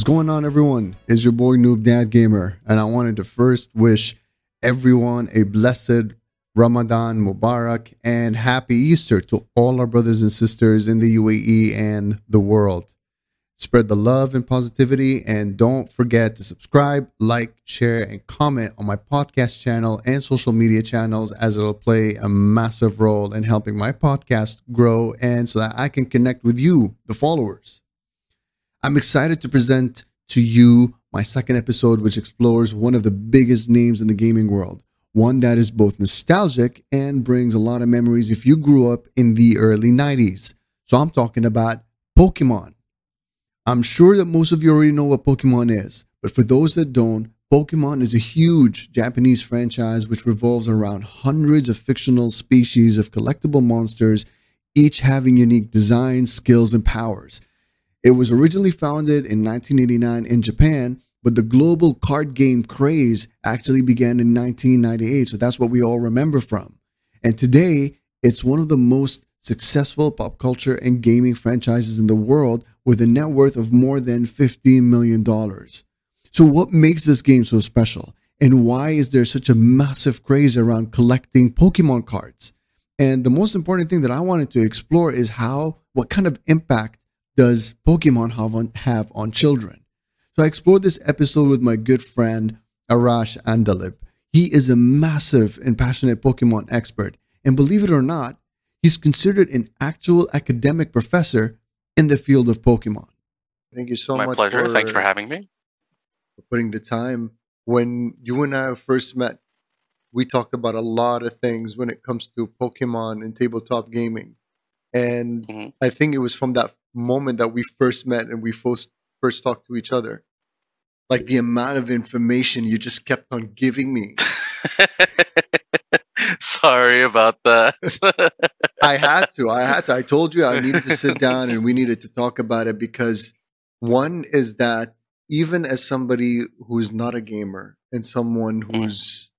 What's going on, everyone? Is your boy Noob Dad Gamer, and I wanted to first wish everyone a blessed Ramadan Mubarak and happy Easter to all our brothers and sisters in the UAE and the world. Spread the love and positivity, and don't forget to subscribe, like, share, and comment on my podcast channel and social media channels as it'll play a massive role in helping my podcast grow and so that I can connect with you, the followers. I'm excited to present to you my second episode, which explores one of the biggest names in the gaming world, one that is both nostalgic and brings a lot of memories if you grew up in the early 90s. So I'm talking about Pokemon. I'm sure that most of you already know what Pokemon is, but for those that don't, Pokemon is a huge Japanese franchise which revolves around hundreds of fictional species of collectible monsters, each having unique designs, skills, and powers. It was originally founded in 1989 in Japan, but the global card game craze actually began in 1998. So that's what we all remember from. And today, it's one of the most successful pop culture and gaming franchises in the world with a net worth of more than $15 million. So, what makes this game so special? And why is there such a massive craze around collecting Pokemon cards? And the most important thing that I wanted to explore is how, what kind of impact does Pokemon have on, have on children? So I explored this episode with my good friend Arash Andalib. He is a massive and passionate Pokemon expert. And believe it or not, he's considered an actual academic professor in the field of Pokemon. Thank you so much. My much. pleasure. For, Thanks for having me. for putting the time. When you and I first met, we talked about a lot of things when it comes to Pokemon and tabletop gaming. And Mhm. I think it was from that moment that we first met and we first first talked to each other. Like the amount of information you just kept on giving me. Sorry about that. I had to. I had to. I told you I needed to sit down and we needed to talk about it because one is that even as somebody who's not a gamer and someone mm. who's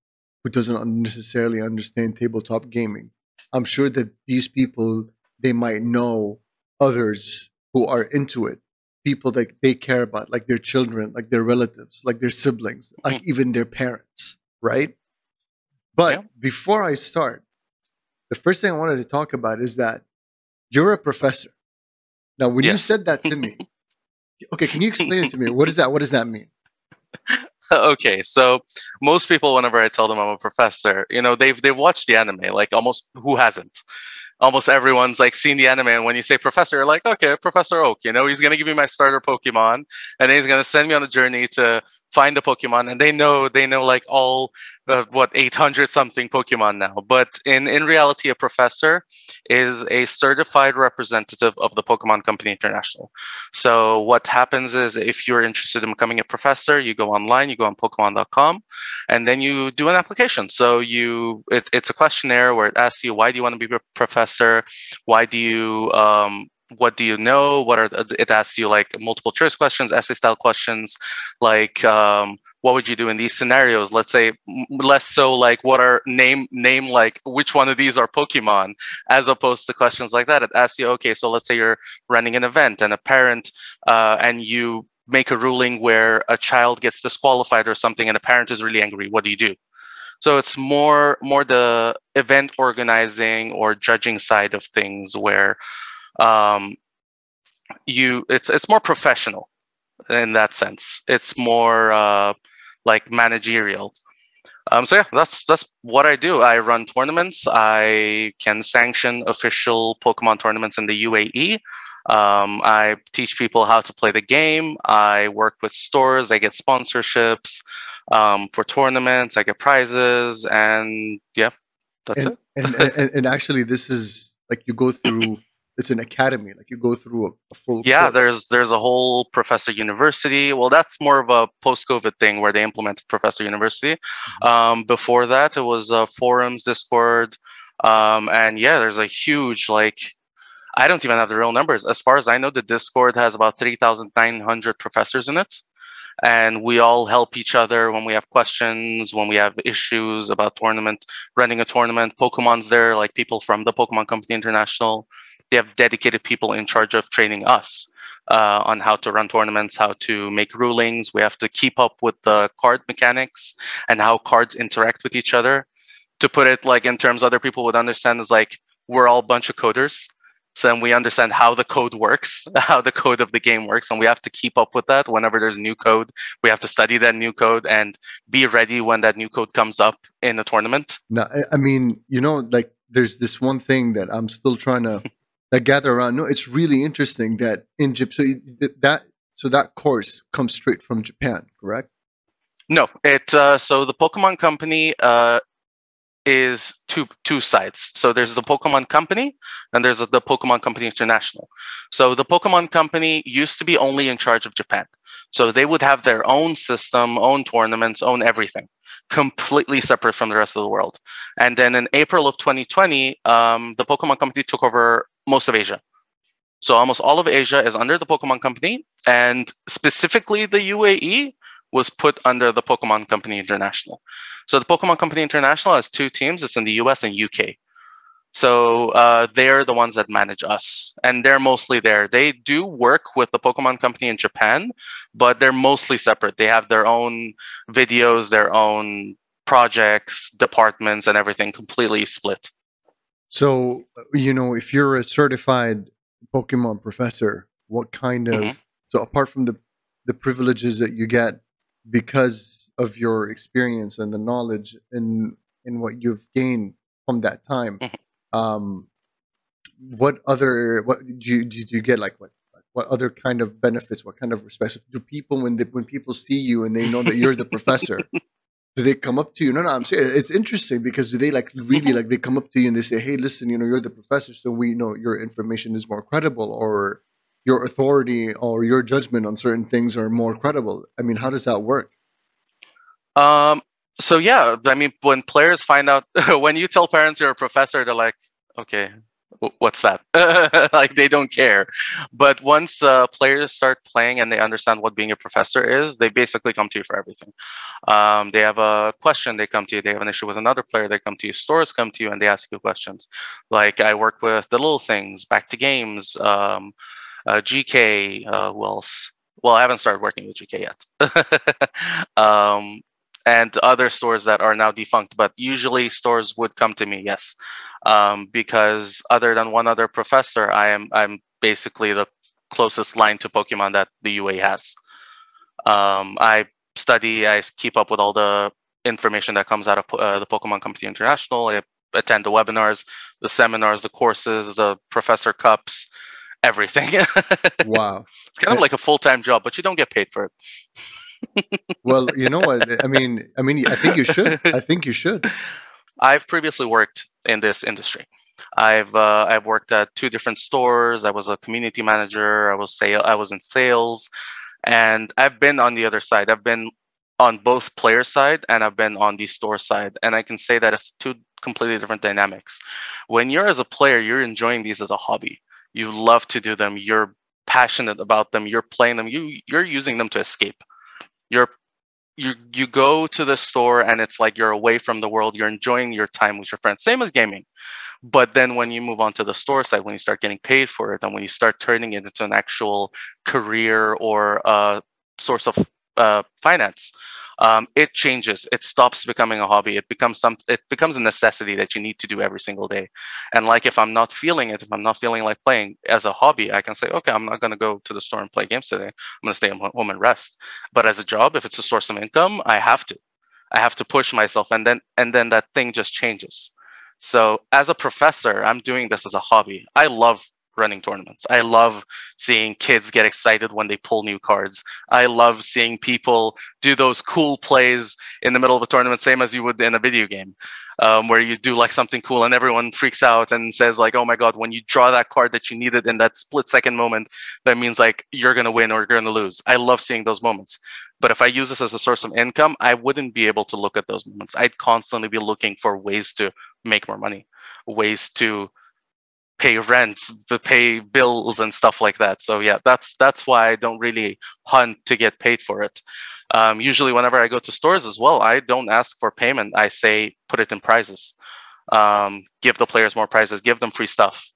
who doesn't necessarily understand tabletop gaming, I'm sure that these people they might know others who are into it, people that they care about, like their children, like their relatives, like their siblings, mm-hmm. like even their parents, right? But Yeah. before I start, the first thing I wanted to talk about is that you're a professor. Now, when you said that to me, okay, can you explain it to me? What is that? What does that mean? okay, so most people, whenever I tell them I'm a professor, you know, they've they've watched the anime. Like almost who hasn't? Almost everyone's like seen the anime, and when you say professor, you're like, okay, Professor Oak. You know, he's gonna give me my starter Pokemon, and then he's gonna send me on a journey to find a Pokemon, and they know they know like all uh, what 800 something Pokemon now. But in in reality, a professor is a certified representative of the Pokemon Company International. So what happens is if you're interested in becoming a professor, you go online, you go on Pokemon.com, and then you do an application. So you it, it's a questionnaire where it asks you why do you want to be a professor, why do you um, what do you know? What are the, it asks you like multiple choice questions, essay style questions, like um, what would you do in these scenarios? Let's say less so like what are name name like which one of these are Pokemon, as opposed to questions like that. It asks you okay, so let's say you're running an event and a parent uh, and you make a ruling where a child gets disqualified or something and a parent is really angry. What do you do? So it's more more the event organizing or judging side of things where um, you it's it's more professional in that sense. It's more uh, like managerial. Um, so yeah, that's that's what I do. I run tournaments. I can sanction official Pokemon tournaments in the UAE. Um, I teach people how to play the game. I work with stores. I get sponsorships um, for tournaments. I get prizes, and yeah, that's and, it. and, and and actually, this is like you go through. It's an academy. Like you go through a, a full. Yeah, course. there's there's a whole Professor University. Well, that's more of a post-COVID thing where they implemented Professor University. Um, before that, it was uh, forums, Discord, um, and yeah, there's a huge like. I don't even have the real numbers. As far as I know, the Discord has about 3,900 professors in it. And we all help each other when we have questions, when we have issues about tournament, running a tournament. Pokemon's there, like people from the Pokemon Company International. They have dedicated people in charge of training us. uh, on how to run tournaments, how to make rulings. We have to keep up with the card mechanics and how cards interact with each other. To put it like in terms other people would understand is like we're all a bunch of coders. So then we understand how the code works, how the code of the game works, and we have to keep up with that. Whenever there's new code, we have to study that new code and be ready when that new code comes up in a tournament. No, I mean, you know, like there's this one thing that I'm still trying to like, gather around. No, it's really interesting that in Japan, so that so that course comes straight from Japan, correct? No, it uh, so the Pokemon Company uh, is two two sides. So there's the Pokemon Company and there's the Pokemon Company International. So the Pokemon Company used to be only in charge of Japan. So they would have their own system, own tournaments, own everything, completely separate from the rest of the world. And then in April of 2020, um, the Pokemon Company took over most of Asia. So almost all of Asia is under the Pokemon Company, and specifically the UAE was put under the Pokemon Company International. So the Pokemon Company International has two teams. It's in the US and UK. So uh, they're the ones that manage us, and they're mostly there. They do work with the Pokemon Company in Japan, but they're mostly separate. They have their own videos, their own projects, departments, and everything completely split. So, you know, if you're a certified Pokemon professor, what kind of mm-hmm. so apart from the the privileges that you get because of your experience and the knowledge in in what you've gained from that time mm-hmm. um what other what do you do you get like what what other kind of benefits what kind of respect do people when they, when people see you and they know that you're the professor do they come up to you no no i'm saying it's interesting because do they like really mm-hmm. like they come up to you and they say hey listen you know you're the professor so we know your information is more credible or your authority or your judgment on certain things are more credible. I mean, how does that work? Um. So yeah, I mean, when players find out, when you tell parents you're a professor, they're like, okay, what's that? like they don't care. But once uh, players start playing and they understand what being a professor is, they basically come to you for everything. Um, they have a question, they come to you. They have an issue with another player, they come to you. Stores come to you and they ask you questions. Like I work with the little things, back to games. Um, uh, GK, uh, who else? Well, I haven't started working with GK yet. um, and other stores that are now defunct, but usually stores would come to me, yes, um, because other than one other professor, I am I'm basically the closest line to Pokemon that the UA has. Um, I study, I keep up with all the information that comes out of uh, the Pokemon Company International. I attend the webinars, the seminars, the courses, the professor cups, everything. wow. It's kind of like a full time job, but you don't get paid for it. well, you know what? I mean, I mean, I think you should. I think you should. I've previously worked in this industry. I've uh, I've worked at two different stores. I was a community manager. I was sale. I was in sales, and I've been on the other side. I've been on both player side and I've been on the store side, and I can say that it's two completely different dynamics. When you're as a player, you're enjoying these as a hobby you love to do them. You're passionate about them. You're playing them. You you're using them to escape. You're you you go to the store and it's like you're away from the world. You're enjoying your time with your friends. Same as gaming. But then when you move on to the store side when you start getting paid for it and when you start turning it into an actual career or a source of uh, finance um, it changes. It stops becoming a hobby. It becomes some. It becomes a necessity that you need to do every single day. And like if I'm not feeling it, if I'm not feeling like playing as a hobby, I can say, okay, I'm not going to go to the store and play games today. I'm going to stay home and rest. But as a job, if it's a source of income, I have to. I have to push myself, and then and then that thing just changes. So as a professor, I'm doing this as a hobby. I love running tournaments. I love seeing kids get excited when they pull new cards. I love seeing people do those cool plays in the middle of a tournament, same as you would in a video game, um, where you do like something cool and everyone freaks out and says like, "Oh my god!" When you draw that card that you needed in that split second moment, that means like you're gonna win or you're gonna lose. I love seeing those moments. But if I use this as a source of income, I wouldn't be able to look at those moments. I'd constantly be looking for ways to make more money, ways to pay rents, pay bills and stuff like that. So yeah, that's that's why I don't really hunt to get paid for it. Um, usually, whenever I go to stores as well, I don't ask for payment. I say put it in prizes, um, give the players more prizes, give them free stuff,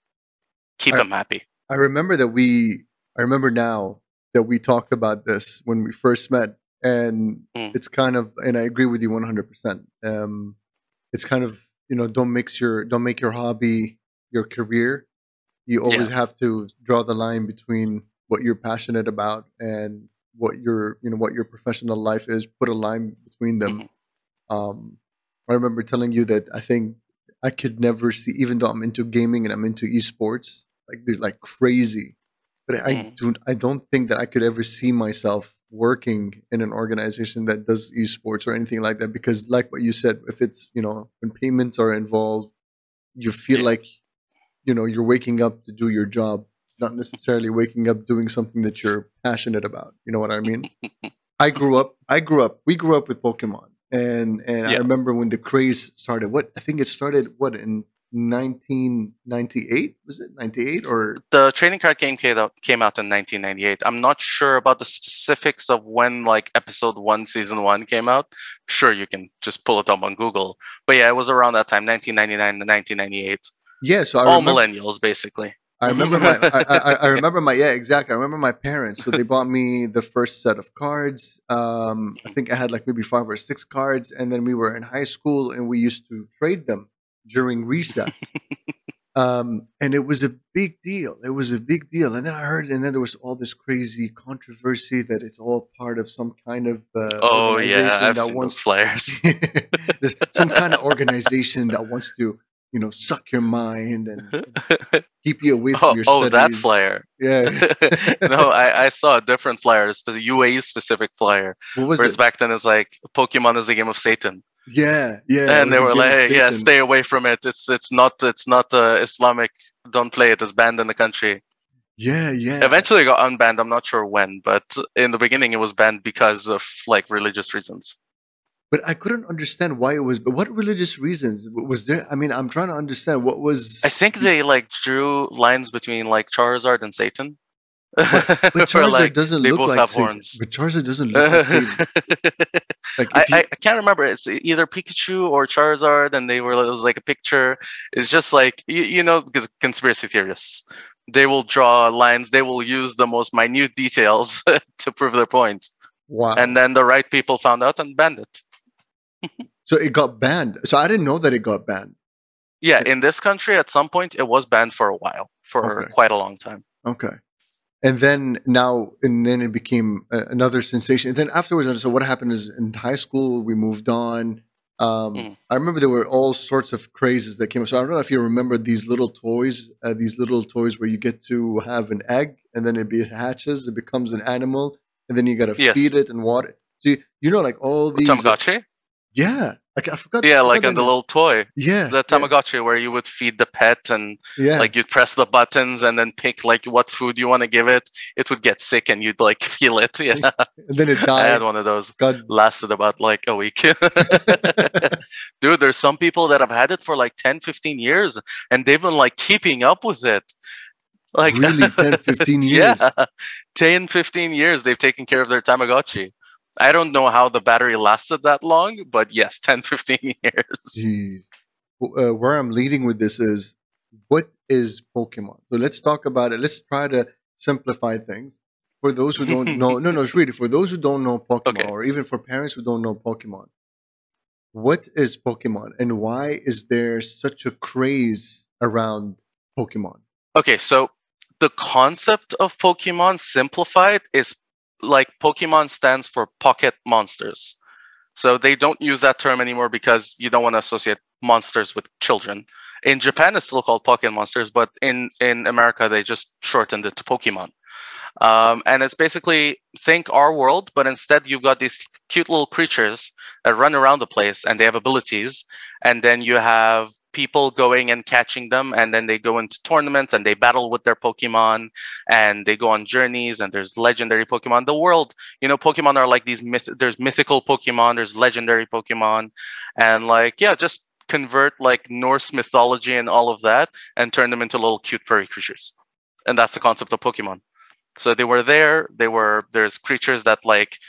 keep I, them happy. I remember that we I remember now that we talked about this when we first met, and Mm. it's kind of, and I agree with you one hundred percent. Um, it's kind of you know don't mix your don't make your hobby your career. You always have to draw the line between what you're passionate about and what your you know what your professional life is. Put a line between them. Mhm. Um, I remember telling you that I think I could never see, even though I'm into gaming and I'm into esports, like they're like crazy. But I Mm. do, I don't think that I could ever see myself working in an organization that does esports or anything like that. Because, like what you said, if it's you know when payments are involved, you feel Yeah. like you know you're waking up to do your job, not necessarily waking up doing something that you're passionate about. You know what I mean? I grew up. I grew up. We grew up with Pokemon, and and I remember when the craze started. What I think it started. What in 1998 was it 98 or The trading card game came out, came out in 1998. I'm not sure about the specifics of when like episode 1 season 1 came out. Sure you can just pull it up on Google. But yeah, it was around that time 1999 to 1998. Yeah? So I All remember. millennials basically. I remember my. I, I, I remember my. Yeah, exactly. I remember my parents. So they bought me the first set of cards. Um, I think I had like maybe five or six cards, and then we were in high school, and we used to trade them during recess. um, and it was a big deal. It was a big deal. And then I heard, and then there was all this crazy controversy that it's all part of some kind of uh, Oh yeah, I've that wants. There's some kind of organization that wants to, you know, suck your mind and keep you away from oh, your oh, that flyer. Yeah. no, I, I saw a different flyer, a UAE specific flyer. What was Whereas it? back then it's like Pokemon is the game of Satan. Yeah, yeah. and they were like, "Hey, yeah, stay away from it. It's it's not it's not uh, Islamic. Don't play it. It's banned in the country." Yeah, yeah. Eventually, it got unbanned. I'm not sure when, but in the beginning, it was banned because of like religious reasons. But I couldn't understand why it was. But what religious reasons was there? I mean, I'm trying to understand what was. I think they like drew lines between like Charizard and Satan. But Or, Charizard like, doesn't they look both like have Satan. horns. But Charizard doesn't look like Satan. Like I, you, I, I can't remember. It's either Pikachu or Charizard, and they were it was like a picture. It's just like you, you know, conspiracy theorists. They will draw lines. They will use the most minute details to prove their point, wow. and then the right people found out and banned it. So it got banned. So I didn't know that it got banned. Yeah, in this country, at some point, it was banned for a while, for Okay. quite a long time. Okay. And then now, and then it became a, another sensation. And then afterwards, so what happened is in high school, we moved on. Um, Mm. I remember there were all sorts of crazes that came up. So I don't know if you remember these little toys, uh, these little toys where you get to have an egg and then it be, hatches, it becomes an animal, and then you got to Yes. feed it and water. So you, you know, like all these. Tamagotchi. Yeah. Like, I forgot. Yeah, like uh, on the little toy, Yeah. the Tamagotchi, where you would feed the pet and Yeah. like you'd press the buttons and then pick like what food you want to give it. It would get sick and you'd like feel it. Yeah, and then it died. I had one of those. God. Lasted about like a week. Dude, there's some people that have had it for like 10, 15 years and they've been like keeping up with it. Like really 10, 15 years. Yeah, 10, 15 years they've taken care of their Tamagotchi. I don't know how the battery lasted that long, but yes, 10, 15 years. Jeez. Uh, where I'm leading with this is what is Pokemon? So let's talk about it. Let's try to simplify things. For those who don't know, no, no, it's really for those who don't know Pokemon, Okay. or even for parents who don't know Pokemon. What is Pokemon, and why is there such a craze around Pokemon? Okay, so the concept of Pokemon simplified is like Pokemon stands for pocket monsters. So they don't use that term anymore because you don't want to associate monsters with children. In Japan, it's still called pocket monsters, but in, in America, they just shortened it to Pokemon. Um, and it's basically think our world, but instead you've got these cute little creatures that run around the place and they have abilities. And then you have people going and catching them and then they go into tournaments and they battle with their pokemon and they go on journeys and there's legendary pokemon. The world you know pokemon are like these myth there's mythical pokemon there's legendary pokemon and like yeah just convert like norse mythology and all of that and turn them into little cute furry creatures. And that's the concept of pokemon. So they were there they were there's creatures that like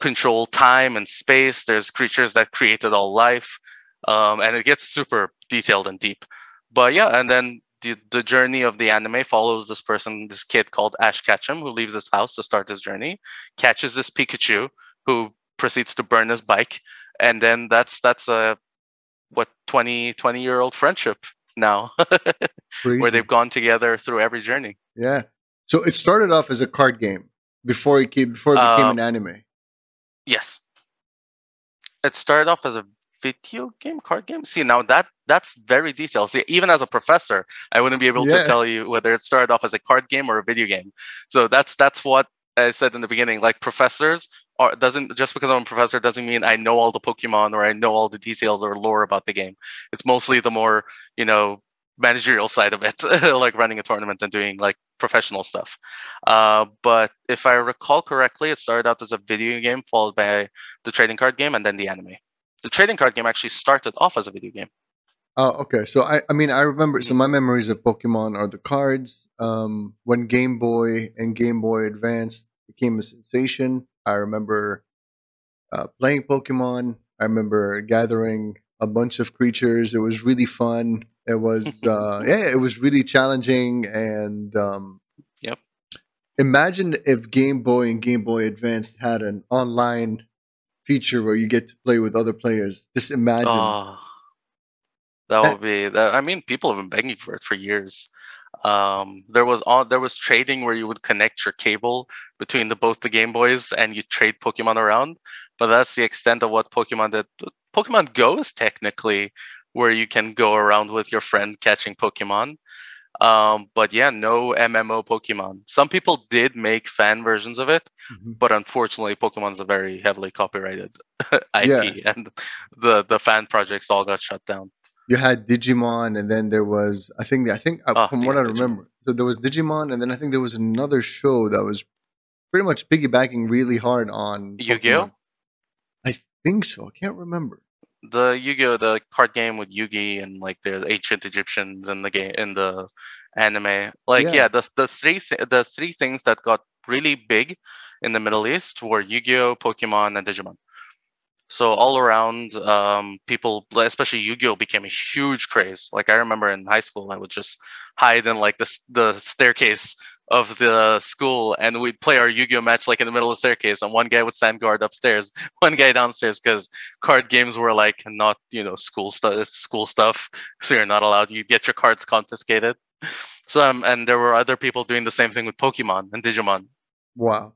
control time and space there's creatures that created all life um, and it gets super detailed and deep. But yeah, and then the, the journey of the anime follows this person, this kid called Ash Ketchum, who leaves his house to start his journey, catches this Pikachu, who proceeds to burn his bike, and then that's that's a what 20 20 year old friendship now, where they've gone together through every journey. Yeah. So it started off as a card game before it came, before it became Uh, an anime. Yes. It started off as a video game, card game. See, now that that's very detailed. See, even as a professor, I wouldn't be able Yeah. to tell you whether it started off as a card game or a video game. So that's that's what I said in the beginning. Like professors are doesn't just because I'm a professor doesn't mean I know all the Pokemon or I know all the details or lore about the game. It's mostly the more you know managerial side of it, like running a tournament and doing like professional stuff. Uh, but if I recall correctly, it started out as a video game, followed by the trading card game, and then the anime. The trading card game actually started off as a video game. Oh, okay. So I, I mean, I remember. So Mhm. my memories of Pokemon are the cards. Um, when Game Boy and Game Boy Advance became a sensation, I remember uh, playing Pokemon. I remember gathering a bunch of creatures. It was really fun. It was, uh, yeah, it was really challenging. And um, Yep. imagine if Game Boy and Game Boy Advance had an online feature where you get to play with other players. Just imagine. Oh, that would be that. I mean, people have been begging for it for years. Um, there was on there was trading where you would connect your cable between the both the Game Boys and you trade Pokemon around. But that's the extent of what Pokemon did. Pokemon Go is technically where you can go around with your friend catching Pokemon. Um, but yeah, no MMO Pokemon. Some people did make fan versions of it, Mhm. but unfortunately, Pokemon's a very heavily copyrighted IP, Yeah. and the the fan projects all got shut down. you had Digimon, and then there was I think I think uh, Oh, from yeah, what I Digimon. remember, so there was Digimon, and then I think there was another show that was pretty much piggybacking really hard on Yu-Gi-Oh? Pokemon. I think so. I can't remember. The Yu-Gi-Oh, the card game with Yugi and like the ancient Egyptians in the game in the anime. Like Yeah. yeah, the the three th- the three things that got really big in the Middle East were Yu-Gi-Oh, Pokemon, and Digimon. So all around, um, people, especially Yu-Gi-Oh, became a huge craze. Like I remember in high school, I would just hide in like the the staircase of the school, and we'd play our Yu-Gi-Oh match like in the middle of the staircase, and one guy would stand guard upstairs, one guy downstairs, because card games were like not you know school stuff, school stuff, so you're not allowed. You get your cards confiscated. So um, and there were other people doing the same thing with Pokemon and Digimon. Wow.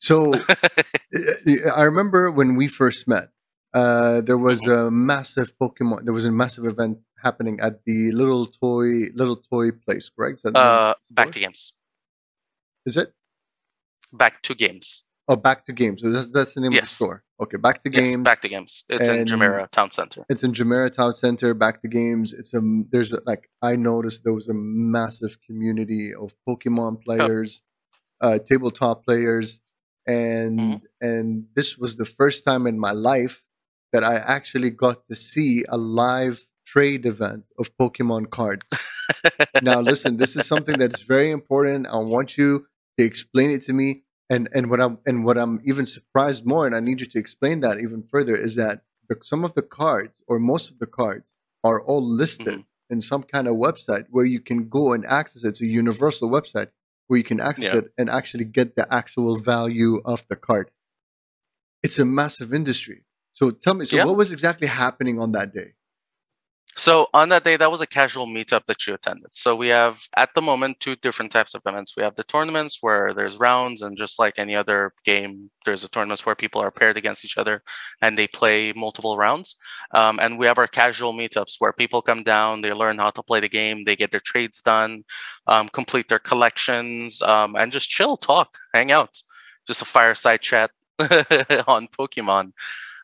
So I remember when we first met. Uh, there was a massive Pokemon. There was a massive event happening at the little toy little toy place, correct? Is, that the name of uh, back to games. Is it? Back to games. Oh, back to games. So that's that's the name of the store. Okay, back to Yes, games. back to games. It's in and- Jumeirah Town Center. It's in Jumeirah Town Center. Back to games. It's a there's a, like I noticed there was a massive community of Pokemon players, uh, tabletop players, and Mhm. and this was the first time in my life that I actually got to see a live trade event of Pokemon cards. now, listen, this is something that's very important. I want you to explain it to me. And and what I'm and what I'm even surprised more, and I need you to explain that even further, is that the, some of the cards or most of the cards are all listed mm-hmm. in some kind of website where you can go and access it. It's a universal website where you can access Yeah. it and actually get the actual value of the card. It's a massive industry. So tell me, so Yeah. what was exactly happening on that day? So on that day, that was a casual meetup that you attended. So we have at the moment two different types of events. We have the tournaments where there's rounds, and just like any other game, there's a tournaments where people are paired against each other and they play multiple rounds. Um, and we have our casual meetups where people come down, they learn how to play the game, they get their trades done, um, complete their collections, um, and just chill, talk, hang out, just a fireside chat on Pokemon.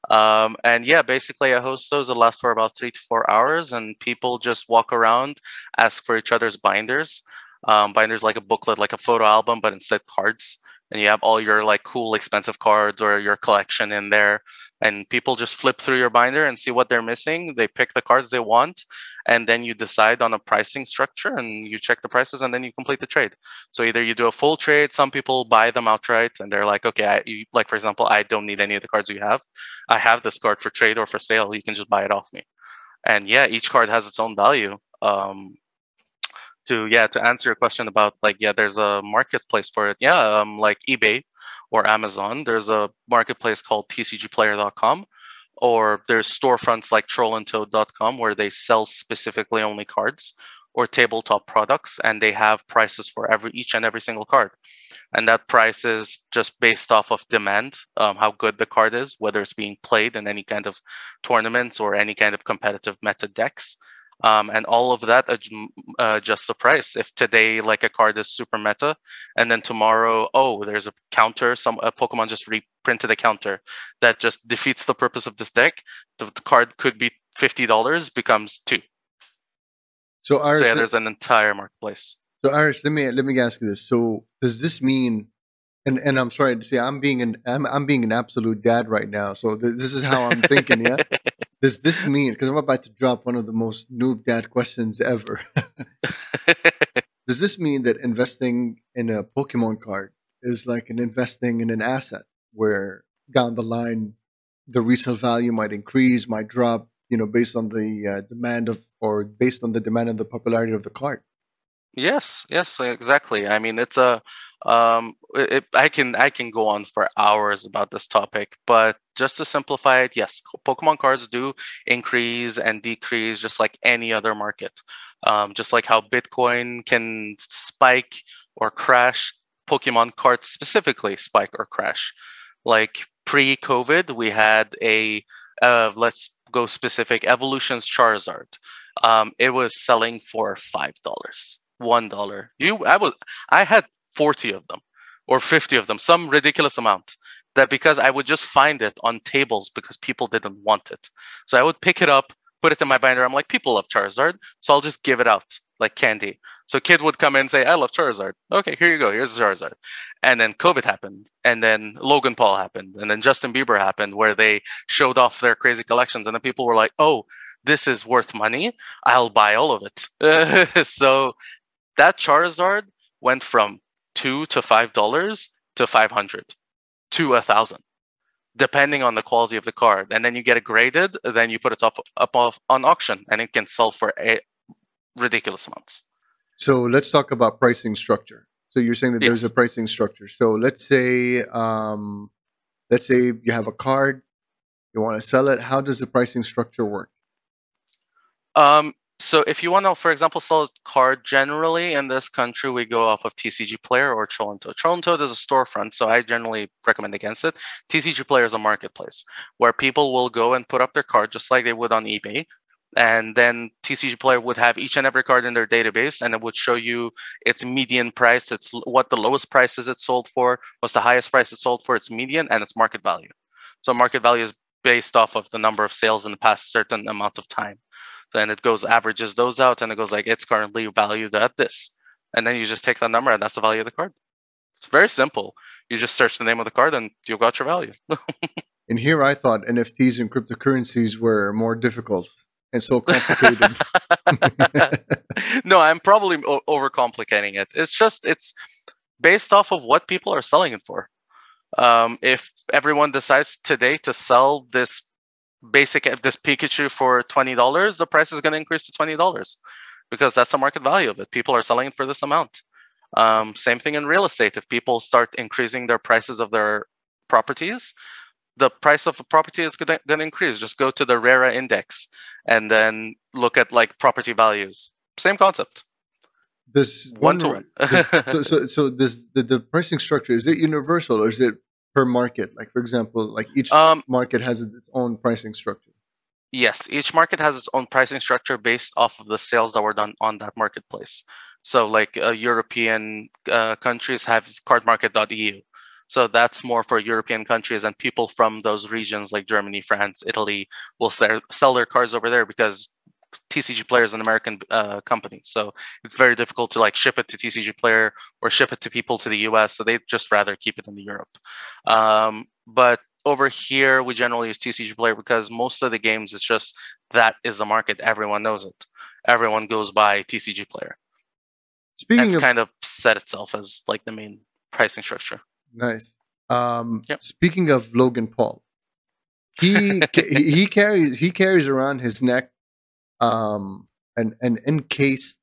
Um, and yeah, basically, I host those that last for about three to four hours, and people just walk around, ask for each other's binders. Um, binders like a booklet, like a photo album, but instead cards. And you have all your like cool, expensive cards or your collection in there. And people just flip through your binder and see what they're missing. They pick the cards they want, and then you decide on a pricing structure and you check the prices, and then you complete the trade. So either you do a full trade. Some people buy them outright, and they're like, okay, I, you, like for example, I don't need any of the cards you have. I have this card for trade or for sale. You can just buy it off me. And yeah, each card has its own value. Um, to yeah to answer your question about like yeah there's a marketplace for it. Yeah um like ebay or amazon there's a marketplace called tcgplayer.com or there's storefronts like trollandtoad.com where they sell specifically only cards or tabletop products and they have prices for every each and every single card. And that price is just based off of demand um, how good the card is whether it's being played in any kind of tournaments or any kind of competitive meta decks um, and all of that uh, just the price if today like a card is super meta and then tomorrow oh there's a counter some a pokemon just reprinted a counter that just defeats the purpose of this deck the, the card could be $50 becomes two so, Arash, so yeah there's an entire marketplace so Arash, let me let me ask you this. So does this mean and and I'm sorry to say I'm being an I'm, I'm being an absolute dad right now. So th- this is how I'm thinking, yeah. Does this mean because I'm about to drop one of the most noob dad questions ever? Does this mean that investing in a Pokemon card is like an investing in an asset where down the line the resale value might increase, might drop, you know, based on the uh, demand of or based on the demand and the popularity of the card? Yes, yes, exactly. I mean, it's a um, it, I can I can go on for hours about this topic, but just to simplify it, yes, Pokemon cards do increase and decrease just like any other market. Um, just like how Bitcoin can spike or crash, Pokemon cards specifically spike or crash. Like pre-COVID, we had a uh, let's go specific Evolutions Charizard. Um, it was selling for five dollars one dollar. You, I was, I had forty of them, or fifty of them, some ridiculous amount. That because I would just find it on tables because people didn't want it, so I would pick it up, put it in my binder. I'm like, people love Charizard, so I'll just give it out like candy. So kid would come in and say, I love Charizard. Okay, here you go. Here's Charizard. And then COVID happened. And then Logan Paul happened. And then Justin Bieber happened where they showed off their crazy collections. And then people were like, oh, this is worth money. I'll buy all of it. so that Charizard went from two to five dollars to five hundred to a thousand, depending on the quality of the card. And then you get it graded, then you put it up up off, on auction, and it can sell for a ridiculous amounts. So let's talk about pricing structure. So you're saying that yes. there's a pricing structure. So let's say, um, let's say you have a card, you want to sell it. How does the pricing structure work? Um, so if you want to, for example, sell a card, generally in this country, we go off of TCG Player or Trollandtoad. Trollandtoad is a storefront, so I generally recommend against it. TCG Player is a marketplace where people will go and put up their card just like they would on eBay. And then TCG Player would have each and every card in their database, and it would show you its median price, its what the lowest price is it sold for, what's the highest price it sold for, its median, and its market value. So market value is based off of the number of sales in the past certain amount of time then it goes averages those out and it goes like it's currently valued at this. And then you just take that number and that's the value of the card. It's very simple. You just search the name of the card and you got your value. And here i thought nfts and cryptocurrencies were more difficult and so complicated. No i'm probably o- overcomplicating it. It's just it's based off of what people are selling it for. Um, if everyone decides today to sell this basic this Pikachu for twenty dollars, the price is going to increase to twenty dollars because that's the market value of it. People are selling it for this amount. Um, same thing in real estate. If people start increasing their prices of their properties, the price of a property is going to increase. Just go to the RERA index and then look at like property values. Same concept. This one to one. so, so, so this the, the pricing structure is it universal or is it per market? Like for example, like each um, market has its own pricing structure. Yes, each market has its own pricing structure based off of the sales that were done on that marketplace. So, like uh, European uh, countries have cardmarket.eu. So that's more for European countries, and people from those regions like Germany, France, Italy will sell, sell their cards over there because TCG Player is an American uh, company, so it's very difficult to like ship it to TCG Player or ship it to people to the US. So they'd just rather keep it in the Europe. Um, but over here, we generally use TCG Player because most of the games, it's just that is the market. Everyone knows it. Everyone goes by TCG Player. Speaking it's of kind of set itself as like the main pricing structure. Nice. Um, yep. Speaking of Logan Paul, he he carries he carries around his neck um, an an encased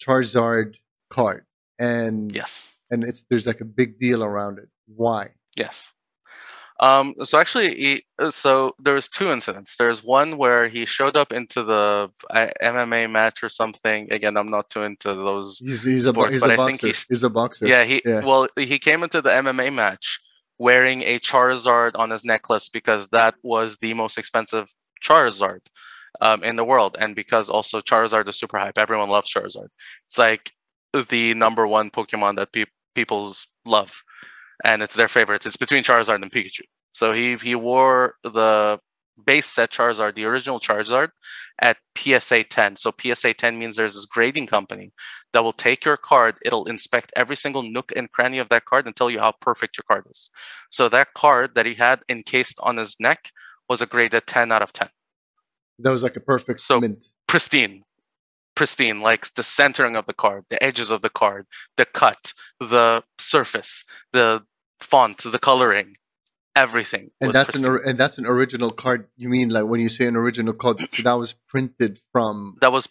Charizard card, and Yes. and it's there's like a big deal around it. Why? Yes. Um, so actually, he, so there was two incidents. There's one where he showed up into the uh, MMA match or something. Again, I'm not too into those. He's he's a Sports, he's but a I think boxer. he he's a boxer. Yeah, he Yeah. well, he came into the MMA match wearing a Charizard on his necklace because that was the most expensive Charizard um, in the world, and because also Charizard is super hype. Everyone loves Charizard. It's like the number one Pokemon that pe- people's love, and it's their favorite. It's between Charizard and Pikachu. So he he wore the base set Charizard, the original Charizard, at PSA 10. So PSA 10 means there's this grading company that will take your card, it'll inspect every single nook and cranny of that card and tell you how perfect your card is. So that card that he had encased on his neck was a graded 10 out of 10. That was like a perfect So- mint. Pristine. Pristine, like the centering of the card, the edges of the card, the cut, the surface, the font, the coloring, everything. And that's an pristine. or- and that's an original card. You mean like when you say an original card, so that was printed from that was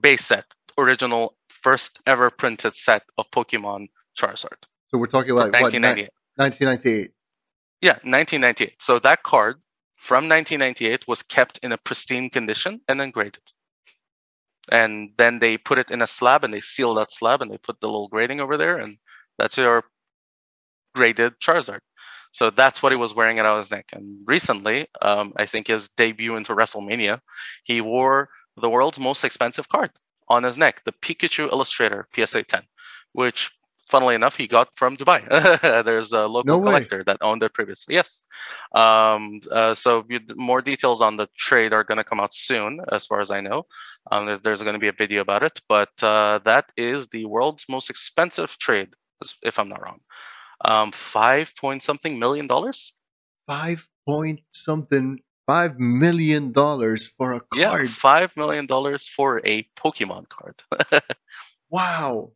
base set, original, first ever printed set of Pokemon Charizard. so we're talking about what 1998. 1998. Yeah, 1998. So that card from 1998 was kept in a pristine condition and then graded. And then they put it in a slab and they seal that slab and they put the little grading over there and that's your graded Charizard. So that's what he was wearing around his neck. And recently, um, I think his debut into WrestleMania, he wore the world's most expensive card on his neck, the Pikachu Illustrator PSA 10, which, funnily enough, he got from Dubai. There's a local No collector that owned it previously. Yes. Um, uh, so more details on the trade are going to come out soon, as far as I know. Um, there- there's going to be a video about it, but uh, that is the world's most expensive trade, if I'm not wrong. Um, five point something million dollars. Five point something, five million dollars for a card. Yeah, five million dollars for a Pokemon card. Wow.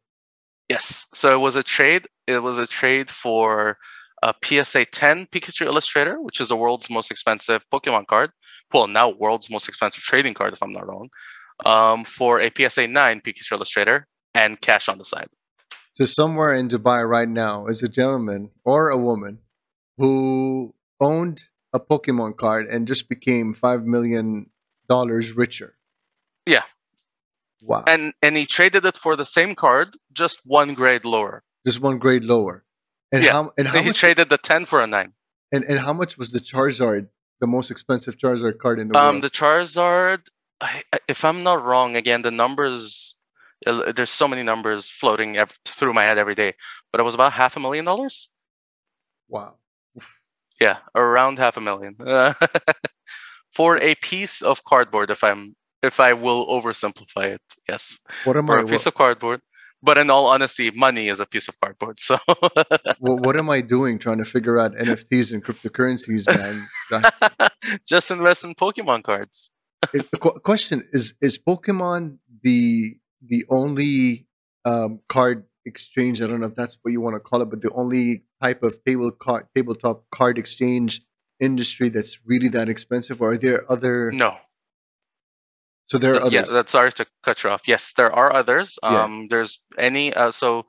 Yes, so it was a trade. It was a trade for a PSA 10 Pikachu Illustrator, which is the world's most expensive Pokemon card. Well, now world's most expensive trading card, if I'm not wrong. Um, for a PSA 9 Pikachu Illustrator and cash on the side. So somewhere in Dubai right now is a gentleman or a woman who owned a Pokemon card and just became five million dollars richer. Yeah. Wow. And and he traded it for the same card, just one grade lower. just one grade lower. And Yeah. how and how he much traded the 10 for a 9. and, and how much was the Charizard, the most expensive Charizard card in the Um, world? the Charizard, I, if I'm not wrong, again the numbers. uh, There's so many numbers floating through my head every day, but it was about half a million dollars. wow. Yeah, around half a million for a piece of cardboard. If I'm, if I will oversimplify it, yes, What am for I a piece what, of cardboard. But in all honesty, money is a piece of cardboard. So what, what am I doing trying to figure out NFTs and cryptocurrencies, man? That- just invest in Pokemon cards. it- the qu- question is is Pokemon the the only um, card exchange? I don't know if that's what you want to call it, but the only type of table card tabletop card exchange industry that's really that expensive, or are there other? No, So there are Uh, yeah, others. that's sorry to cut you off. Yes, there are others. Yeah. Um, there's any uh, so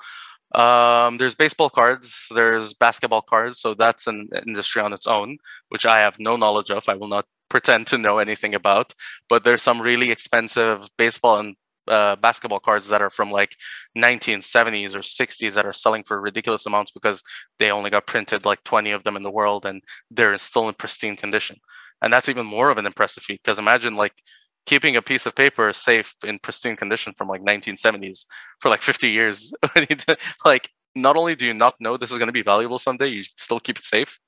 um, there's baseball cards, there's basketball cards, so that's an industry on its own, which I have no knowledge of. I will not pretend to know anything about. But there's some really expensive baseball and uh, basketball cards that are from like 1970s or 60s that are selling for ridiculous amounts because they only got printed like 20 of them in the world and they're still in pristine condition. And that's even more of an impressive feat because imagine like keeping a piece of paper safe in pristine condition from like 1970s for like 50 years. Like not only do you not know this is going to be valuable someday you still keep it safe.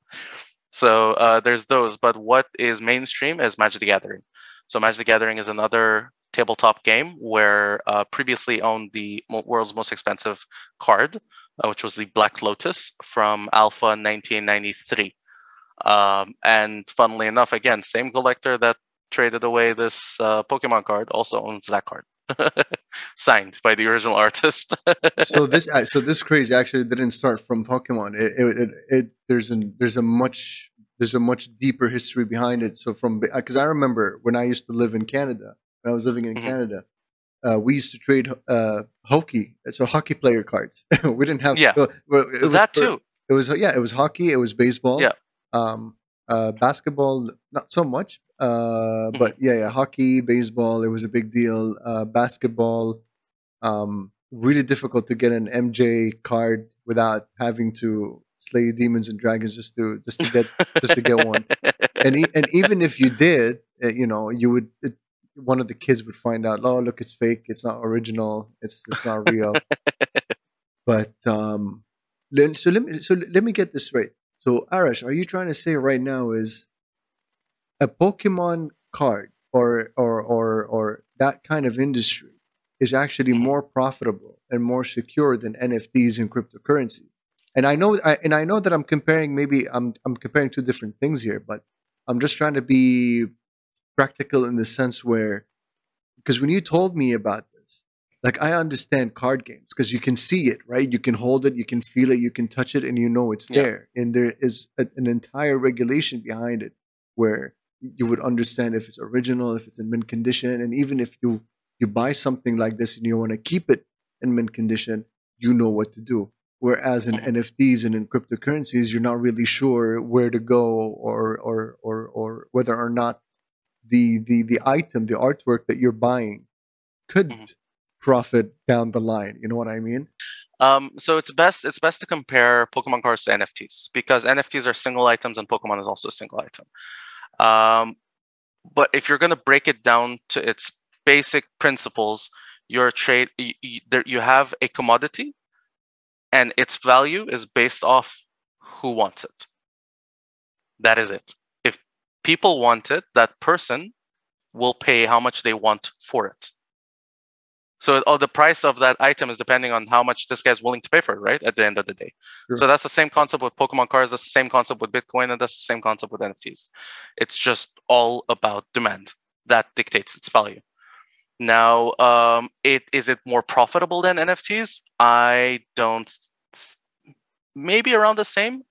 So uh, there's those but what is mainstream is magic the gathering. So magic the gathering is another tabletop game where uh, previously owned the world's most expensive card uh, which was the black lotus from alpha 1993 um, and funnily enough again same collector that traded away this uh, Pokemon card also owns that card, signed by the original artist. so this uh, so this craze actually didn't start from Pokemon. It, it, it, it there's an there's a much there's a much deeper history behind it. So from because I remember when I used to live in Canada, when I was living in Mhm. Canada, uh, we used to trade uh, hockey, so hockey player cards. we didn't have Yeah. it was that for- too. It was yeah, it was hockey, it was baseball. Yeah. Um, uh, basketball, not so much. Uh, Mm-hmm. but yeah, yeah, hockey, baseball, it was a big deal. Uh, basketball, um, really difficult to get an MJ card without having to slay demons and dragons just to just to get just to get one. and e- and even if you did, uh, you know, you would it, one of the kids would find out. Oh, look, it's fake. It's not original. It's it's not real. but um, so let me so let me get this straight. So Arash, are you trying to say right now is a Pokemon card or or or or that kind of industry is actually Mhm. more profitable and more secure than NFTs and cryptocurrencies? And I know, I, and I know that I'm comparing. Maybe I'm I'm comparing two different things here, but I'm just trying to be practical in the sense where, because when you told me about this, like I understand card games because you can see it, right? You can hold it, you can feel it, you can touch it, and you know it's Yeah. there. And there is a, an entire regulation behind it where you would understand if it's original, if it's in mint condition, and even if you you buy something like this and you want to keep it in mint condition, you know what to do. Whereas in Mhm. NFTs and in cryptocurrencies, you're not really sure where to go or or or or whether or not the the the item, the artwork that you're buying, could Mhm. profit down the line. You know what I mean? Um, so it's best it's best to compare Pokemon cards to NFTs because NFTs are single items and Pokemon is also a single item. Um, but if you're going to break it down to its basic principles, your trade, you, you, you have a commodity, and its value is based off who wants it. That is it. If people want it, that person will pay how much they want for it. So oh, the price of that item is depending on how much this guy's willing to pay for it, right? At the end of the day. Sure. So that's the same concept with Pokemon cards. That's the same concept with Bitcoin, and that's the same concept with NFTs. It's just all about demand that dictates its value. Now, um, it is it more profitable than NFTs? I don't. Maybe around the same.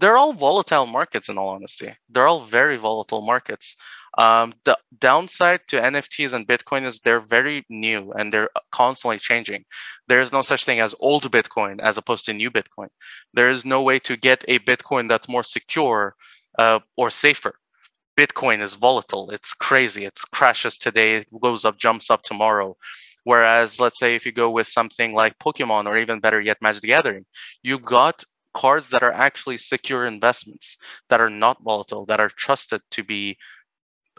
They're all volatile markets, in all honesty. They're all very volatile markets. Um, the downside to NFTs and Bitcoin is they're very new and they're constantly changing. There is no such thing as old Bitcoin as opposed to new Bitcoin. There is no way to get a Bitcoin that's more secure uh, or safer. Bitcoin is volatile. It's crazy. It crashes today, it goes up, jumps up tomorrow. Whereas, let's say if you go with something like Pokemon or even better yet, Magic the Gathering, you got cards that are actually secure investments that are not volatile, that are trusted to be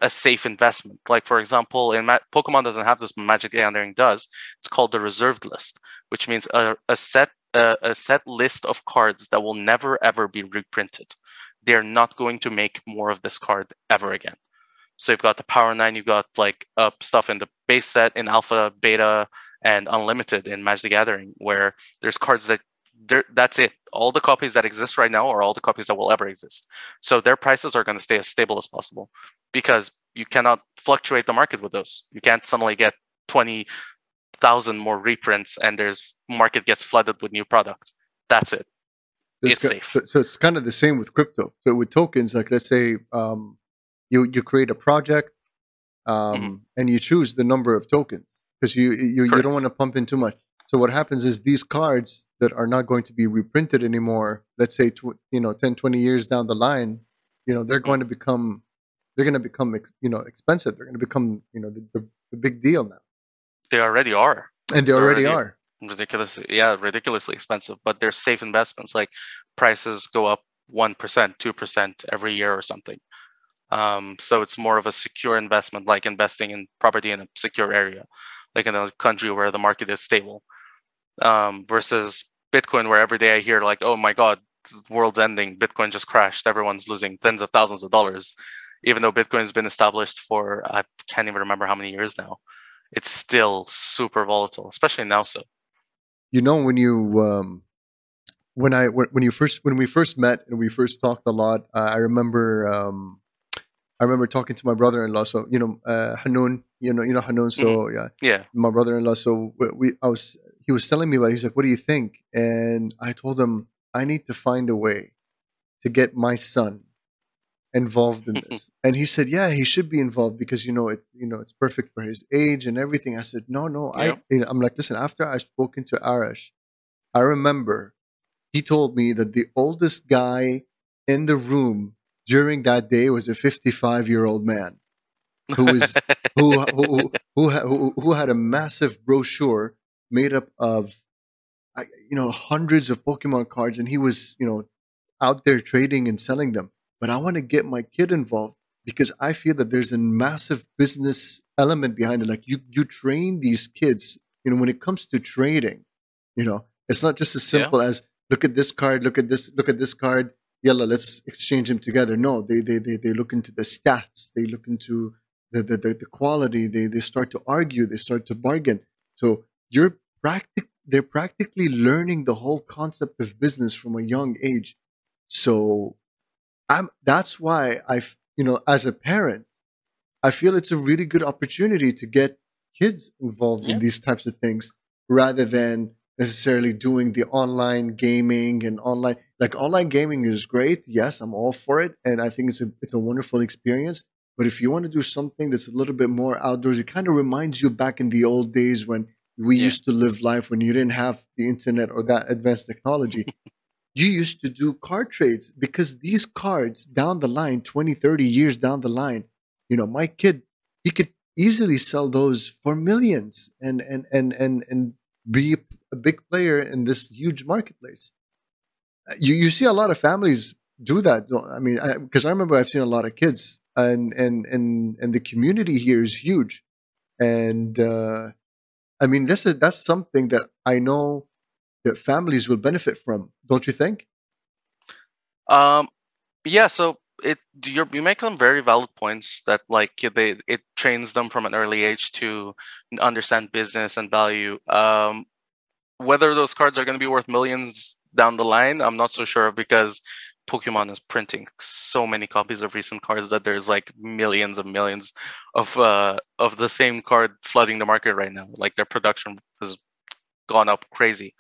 a safe investment. Like for example, in Ma- Pokemon doesn't have this, Magic the Gathering does. It's called the reserved list, which means a, a set a, a set list of cards that will never ever be reprinted. They're not going to make more of this card ever again. So you've got the Power Nine, you've got like uh, stuff in the base set, in Alpha, Beta, and Unlimited in Magic the Gathering, where there's cards that there, that's it. All the copies that exist right now are all the copies that will ever exist. So their prices are going to stay as stable as possible because you cannot fluctuate the market with those. You can't suddenly get 20,000 more reprints and there's market gets flooded with new products. That's it. It's It's ki- safe. So, so it's kind of the same with crypto. So with tokens, like let's say um, you you create a project um, Mm-hmm. and you choose the number of tokens because you you, you don't want to pump in too much. So what happens is these cards that are not going to be reprinted anymore, let's say tw- you know 10 20 years down the line, you know, they're going to become they're going to become ex- you know expensive. They're going to become, you know, the, the, the big deal now. They already are. And they already already- are. ridiculously yeah ridiculously expensive but they're safe investments like prices go up 1% 2% every year or something um, so it's more of a secure investment like investing in property in a secure area like in a country where the market is stable um, versus bitcoin where every day i hear like oh my god the world's ending. Bitcoin just crashed. Everyone's losing tens of thousands of dollars. Even though bitcoin's been established for i can't even remember how many years now it's still super volatile especially now so. You know when you um when i when, you first when we first met and we first talked a lot uh, i remember um i remember talking to my brother-in-law. So you know uh hanun you know you know hanun? So yeah. Yeah. My brother-in-law. So we, we i was he was telling me about it. he's like what do you think and i told him i need to find a way to get my son involved in this?" and he said, "Yeah, he should be involved because you know it. You know it's perfect for his age and everything." I said, "No, no. Yeah. I you know, I'm like, listen. After I spoken to Arash, I remember he told me that the oldest guy in the room during that day was a 55 year old man who was who who who, who who had a massive brochure made up of you know hundreds of Pokemon cards, and he was you know out there trading and selling them. But I want to get my kid involved because I feel that there's a massive business element behind it. Like you you train these kids, you know, when it comes to trading, you know, it's not just as Yeah. simple as look at this card, look at this, look at this card. Yalla, let's exchange them together. No, they they they, they look into the stats. They look into the, the, the, the quality. They they start to argue. They start to bargain. So you're practic they're practically learning the whole concept of business from a young age. So I'm that's why I you know as a parent, I feel it's a really good opportunity to get kids involved Yeah. in these types of things rather than necessarily doing the online gaming and online like online gaming is great. Yes, I'm all for it and I think it's a it's a wonderful experience. But if you want to do something that's a little bit more outdoors, it kind of reminds you back in the old days when we Yeah. used to live life when you didn't have the internet or that advanced technology. you used to do card trades because these cards down the line 20 30 years down the line you know my kid he could easily sell those for millions and and and and, and be a big player in this huge marketplace you you see a lot of families do that i mean because I, remember i've seen a lot of kids and and and and the community here is huge and uh i mean this is that's something that i know that families will benefit from don't you think Um, yeah. So it you you make some very valid points that like they it trains them from an early age to understand business and value. Um, whether those cards are going to be worth millions down the line, I'm not so sure because Pokemon is printing so many copies of recent cards that there's like millions of millions of uh of the same card flooding the market right now. Like their production has gone up crazy.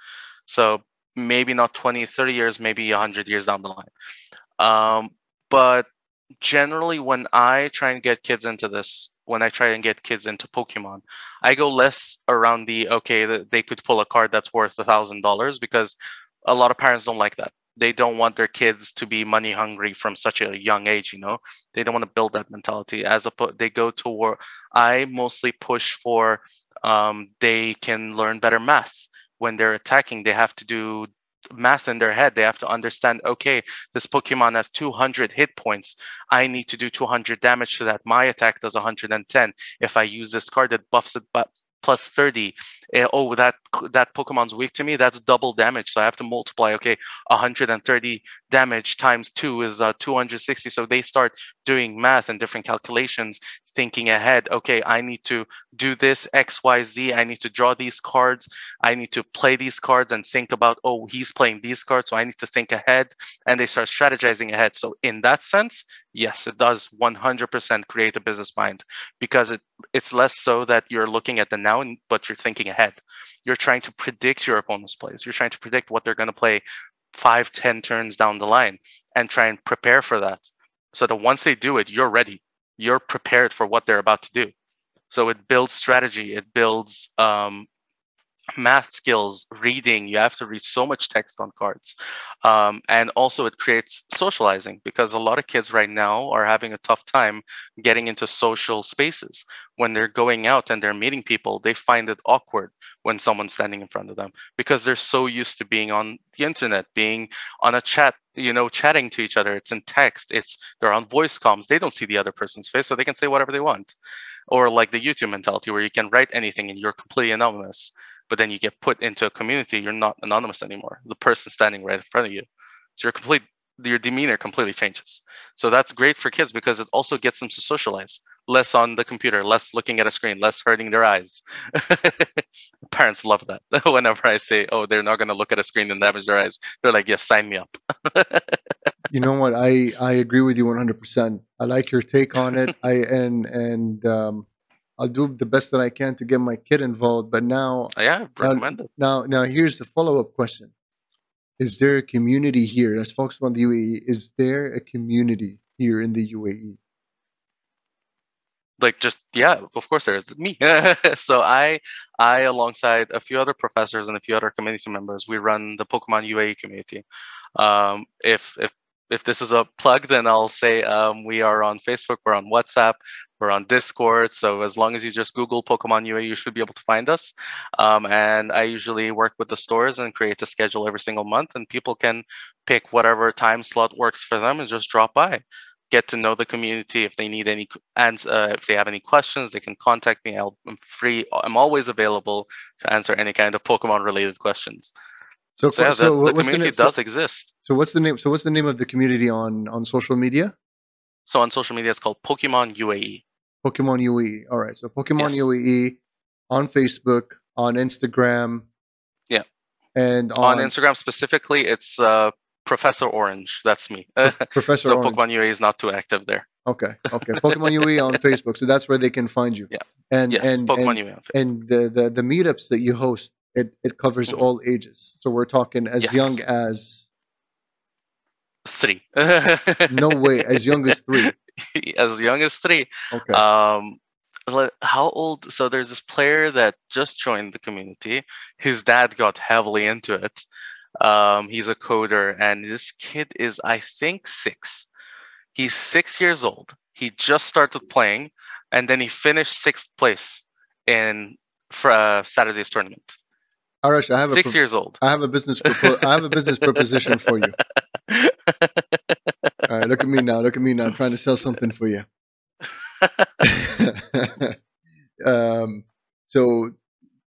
So maybe not 20, 30 years, maybe 100 years down the line. Um, but generally, when I try and get kids into this, when I try and get kids into Pokemon, I go less around the okay, they could pull a card that's worth a thousand dollars because a lot of parents don't like that. They don't want their kids to be money hungry from such a young age. You know, they don't want to build that mentality. As a they go toward. I mostly push for um, they can learn better math when they're attacking. They have to do math in their head. They have to understand. Okay, this Pokemon has 200 hit points. I need to do 200 damage to that. My attack does 110. If I use this card, it buffs it but plus 30. Eh, oh, that that Pokemon's weak to me. That's double damage. So I have to multiply. Okay, 130 damage times two is uh, 260. So they start doing math and different calculations, thinking ahead. Okay, I need to do this X, Y, Z. I need to draw these cards. I need to play these cards and think about. Oh, he's playing these cards, so I need to think ahead. And they start strategizing ahead. So in that sense, yes, it does 100% create a business mind because it it's less so that you're looking at the now, but you're thinking ahead. You're trying to predict your opponent's plays. You're trying to predict what they're going to play five, ten turns down the line, and try and prepare for that. So that once they do it, you're ready. You're prepared for what they're about to do. So it builds strategy. It builds um, math skills, reading. You have to read so much text on cards. Um, and also, it creates socializing because a lot of kids right now are having a tough time getting into social spaces. When they're going out and they're meeting people, they find it awkward when someone's standing in front of them because they're so used to being on the internet, being on a chat, you know, chatting to each other. It's in text, it's they're on voice comms. They don't see the other person's face, so they can say whatever they want. Or like the YouTube mentality where you can write anything and you're completely anonymous but then you get put into a community, you're not anonymous anymore. The person standing right in front of you. So your complete your demeanor completely changes. So that's great for kids because it also gets them to socialize. Less on the computer, less looking at a screen, less hurting their eyes. Parents love that. Whenever I say, "Oh, they're not going to look at a screen and damage their eyes," they're like, "Yes, sign me up." you know what i i agree with you 100% i like your take on it i and and um i'll do the best that i can to get my kid involved but now yeah, recommend it. now now here's the follow-up question is there a community here as folks on the uae is there a community here in the? UAE? like just yeah of course there is me so i i alongside a few other professors and a few other community members we run the pokemon uae community um, if if if this is a plug then i'll say um, we are on facebook we're on whatsapp we're on discord so as long as you just google pokemon UA, you should be able to find us um, and i usually work with the stores and create a schedule every single month and people can pick whatever time slot works for them and just drop by get to know the community. If they need any and uh, if they have any questions, they can contact me. I'll, I'm free. I'm always available to answer any kind of Pokemon related questions. So, So, yeah, the, so the what's community so- does exist. So, what's the name? So what's the name of the community on on social media? So on social media, it's called Pokemon. UAE. Pokemon UAE. All right. So Pokemon Yes. UAE on Facebook, on Instagram. Yeah. And On, on, Instagram specifically, it's uh, Professor Orange. That's me. Professor so Orange. Pokemon UAE is not too active there. Okay. Okay. Pokemon UAE on Facebook. So that's where they can find you. Yeah. And Yes, and Pokemon and, UAE. on Facebook. and the, the the meetups that you host, it it covers Mhm. all ages. So we're talking as Yes. young as Three. no way, as young as three. as young as three. Okay. Um, how old? So there's this player that just joined the community. His dad got heavily into it. Um, he's a coder, and this kid is, I think, six. He's six years old. He just started playing, and then he finished sixth place in for uh, Saturday's tournament. Arash, I have a Six pro- years old. I have a business propo- I have a business proposition for you. All right, look at me now. Look at me now. I'm trying to sell something for you. um, so,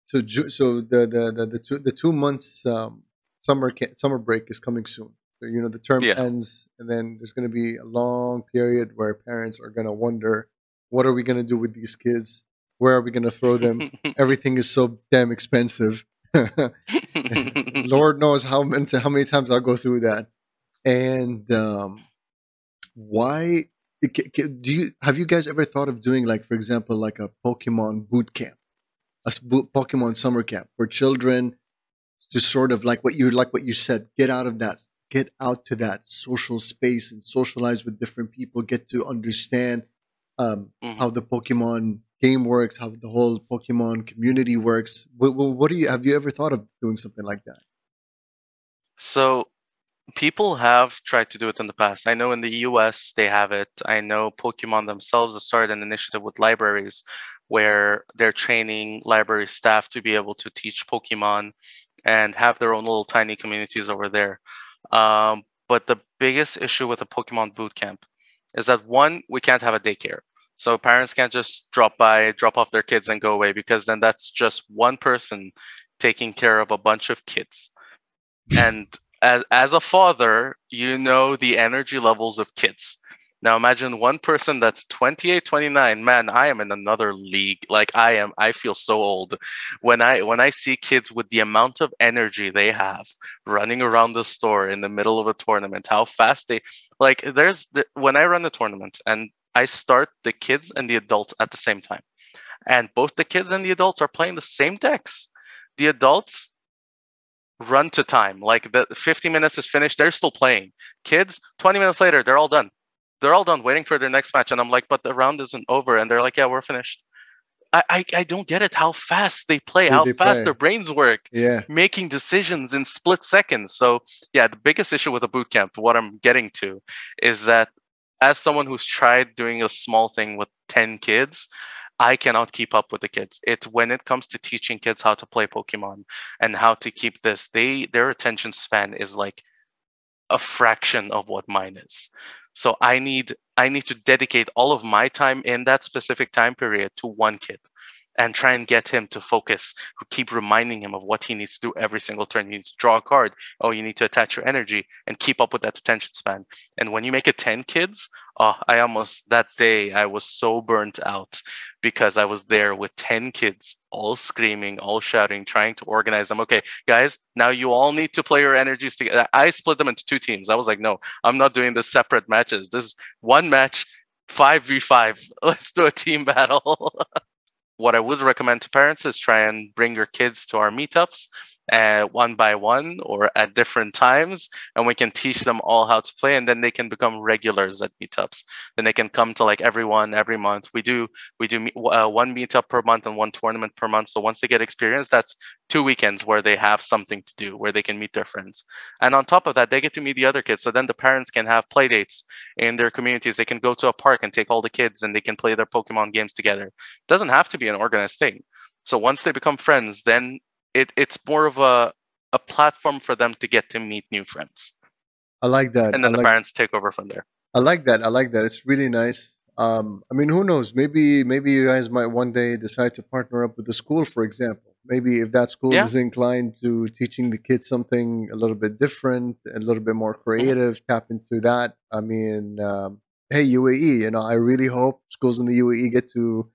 so, Ju- so the the the, the two the two months um, summer ca- summer break is coming soon. So you know the term Yeah. ends, and then there's going to be a long period where parents are going to wonder, what are we going to do with these kids? Where are we going to throw them? Everything is so damn expensive. Lord knows how many how many times I'll go through that. And um, why do you have you guys ever thought of doing like for example like a Pokemon boot camp, a Pokemon summer camp for children to sort of like what you like what you said, get out of that, get out to that social space and socialize with different people, get to understand um, Mhm. how the Pokemon game works, how the whole Pokemon community works. What, what, do you have you ever thought of doing something like that? So people have tried to do it in the past. I know in the US they have it. I know Pokemon themselves have started an initiative with libraries where they're training library staff to be able to teach Pokemon and have their own little tiny communities over there. Um, but the biggest issue with a Pokemon boot camp is that one, we can't have a daycare. So parents can't just drop by, drop off their kids and go away because then that's just one person taking care of a bunch of kids. And as as a father, you know the energy levels of kids. Now imagine one person that's 28, 29. Man, I am in another league. Like I am I feel so old when I when I see kids with the amount of energy they have running around the store in the middle of a tournament, how fast they like there's the, when I run the tournament and I start the kids and the adults at the same time. And both the kids and the adults are playing the same decks. The adults run to time. Like the 50 minutes is finished, they're still playing. Kids, 20 minutes later, they're all done. They're all done waiting for their next match. And I'm like, but the round isn't over. And they're like, yeah, we're finished. I, I, I don't get it how fast they play, They- how they fast play. their brains work Yeah. making decisions in split seconds. So yeah, the biggest issue with a boot camp, what I'm getting to, is that as someone who's tried doing a small thing with 10 kids, I cannot keep up with the kids. It's when it comes to teaching kids how to play Pokemon and how to keep this, they their attention span is like a fraction of what mine is. So I need I need to dedicate all of my time in that specific time period to one kid and try and get him to focus who keep reminding him of what he needs to do every single turn. You need to draw a card. Oh, you need to attach your energy and keep up with that attention span. And when you make it 10 kids, oh, I almost, that day, I was so burnt out because I was there with 10 kids, all screaming, all shouting, trying to organize them. Okay, guys, now you all need to play your energies together. I split them into two teams. I was like, no, I'm not doing the separate matches. This is one match, 5v5. Let's do a team battle. what I would recommend to parents is try and bring your kids to our meetups uh, one by one or at different times, and we can teach them all how to play, and then they can become regulars at meetups. Then they can come to like everyone every month. We do we do uh, one meetup per month and one tournament per month. So once they get experience, that's two weekends where they have something to do, where they can meet their friends. And on top of that, they get to meet the other kids. So then the parents can have play dates in their communities. They can go to a park and take all the kids, and they can play their Pokemon games together. It doesn't have to be an organized thing. So once they become friends, then it, it's more of a a platform for them to get to meet new friends. I like that. And then I the like, parents take over from there. I like that. I like that. It's really nice. Um, I mean, who knows? Maybe maybe you guys might one day decide to partner up with the school, for example. Maybe if that school Yeah. is inclined to teaching the kids something a little bit different, a little bit more creative, tap into that. I mean, um, hey UAE, you know, I really hope schools in the UAE get to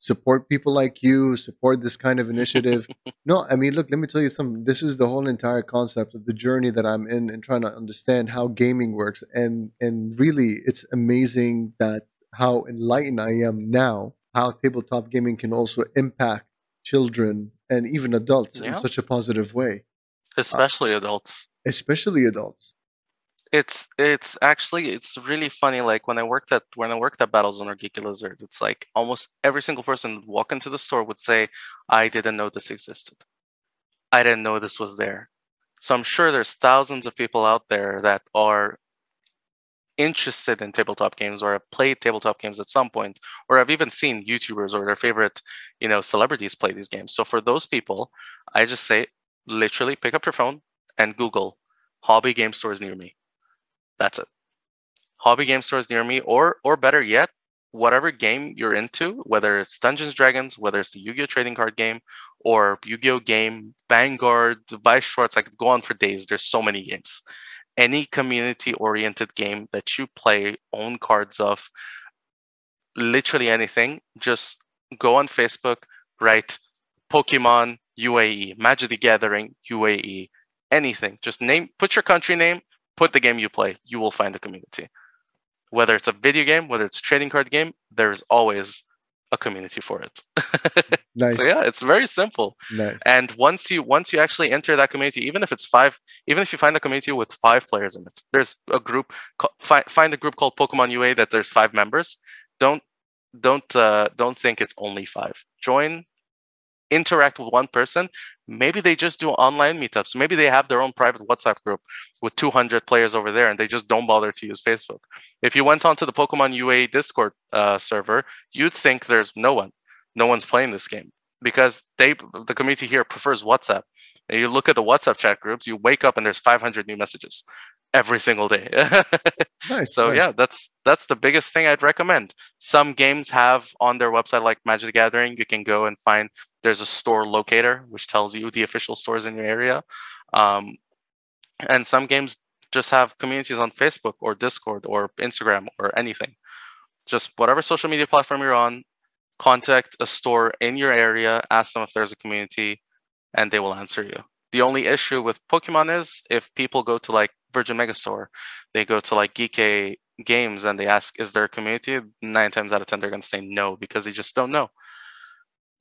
support people like you, support this kind of initiative. no, I mean, look, let me tell you something. This is the whole entire concept of the journey that I'm in and trying to understand how gaming works. And and really, it's amazing that how enlightened I am now. How tabletop gaming can also impact children and even adults in such a positive way, uh, Especially adults. especially adults. It's it's actually it's really funny. Like when I worked at when I worked at Battlezone or Geeky Lizard, it's like almost every single person walk into the store would say, "I didn't know this existed. I didn't know this was there." So I'm sure there's thousands of people out there that are interested in tabletop games or have played tabletop games at some point or have even seen YouTubers or their favorite, you know, celebrities play these games. So for those people, I just say literally pick up your phone and Google hobby game stores near me. That's it. Hobby game stores near me, or or better yet, whatever game you're into, whether it's Dungeons Dragons, whether it's the Yu-Gi-Oh trading card game, or Yu-Gi-Oh game, Vanguard, Weiss Schwarz, I could go on for days. There's so many games. Any community-oriented game that you play, own cards of, literally anything, just go on Facebook, write Pokemon UAE, Magic the Gathering UAE, anything. Just name, put your country name, put the game you play. You will find a community. Whether it's a video game, whether it's a trading card game, there's always a community for it. Nice. so yeah, it's very simple. nice. And once you once you actually enter that community, even if it's five, even if you find a community with five players in it, there's a group. Find find a group called Pokemon UA that there's five members. Don't don't uh, don't think it's only five. Join, interact with one person. Maybe they just do online meetups. Maybe they have their own private WhatsApp group with 200 players over there, and they just don't bother to use Facebook. If you went onto the Pokemon UA Discord uh, server, you'd think there's no one, no one's playing this game because they the community here prefers WhatsApp. And you look at the WhatsApp chat groups, you wake up and there's 500 new messages every single day. nice. so nice. yeah, that's that's the biggest thing I'd recommend. Some games have on their website, like Magic the Gathering, you can go and find there's a store locator which tells you the official stores in your area. Um, and some games just have communities on Facebook or Discord or Instagram or anything. Just whatever social media platform you're on, contact a store in your area, ask them if there's a community, and they will answer you. The only issue with Pokemon is if people go to like Virgin Megastore, they go to like Geek Games and they ask, "Is there a community?" Nine times out of ten, they're gonna say no because they just don't know.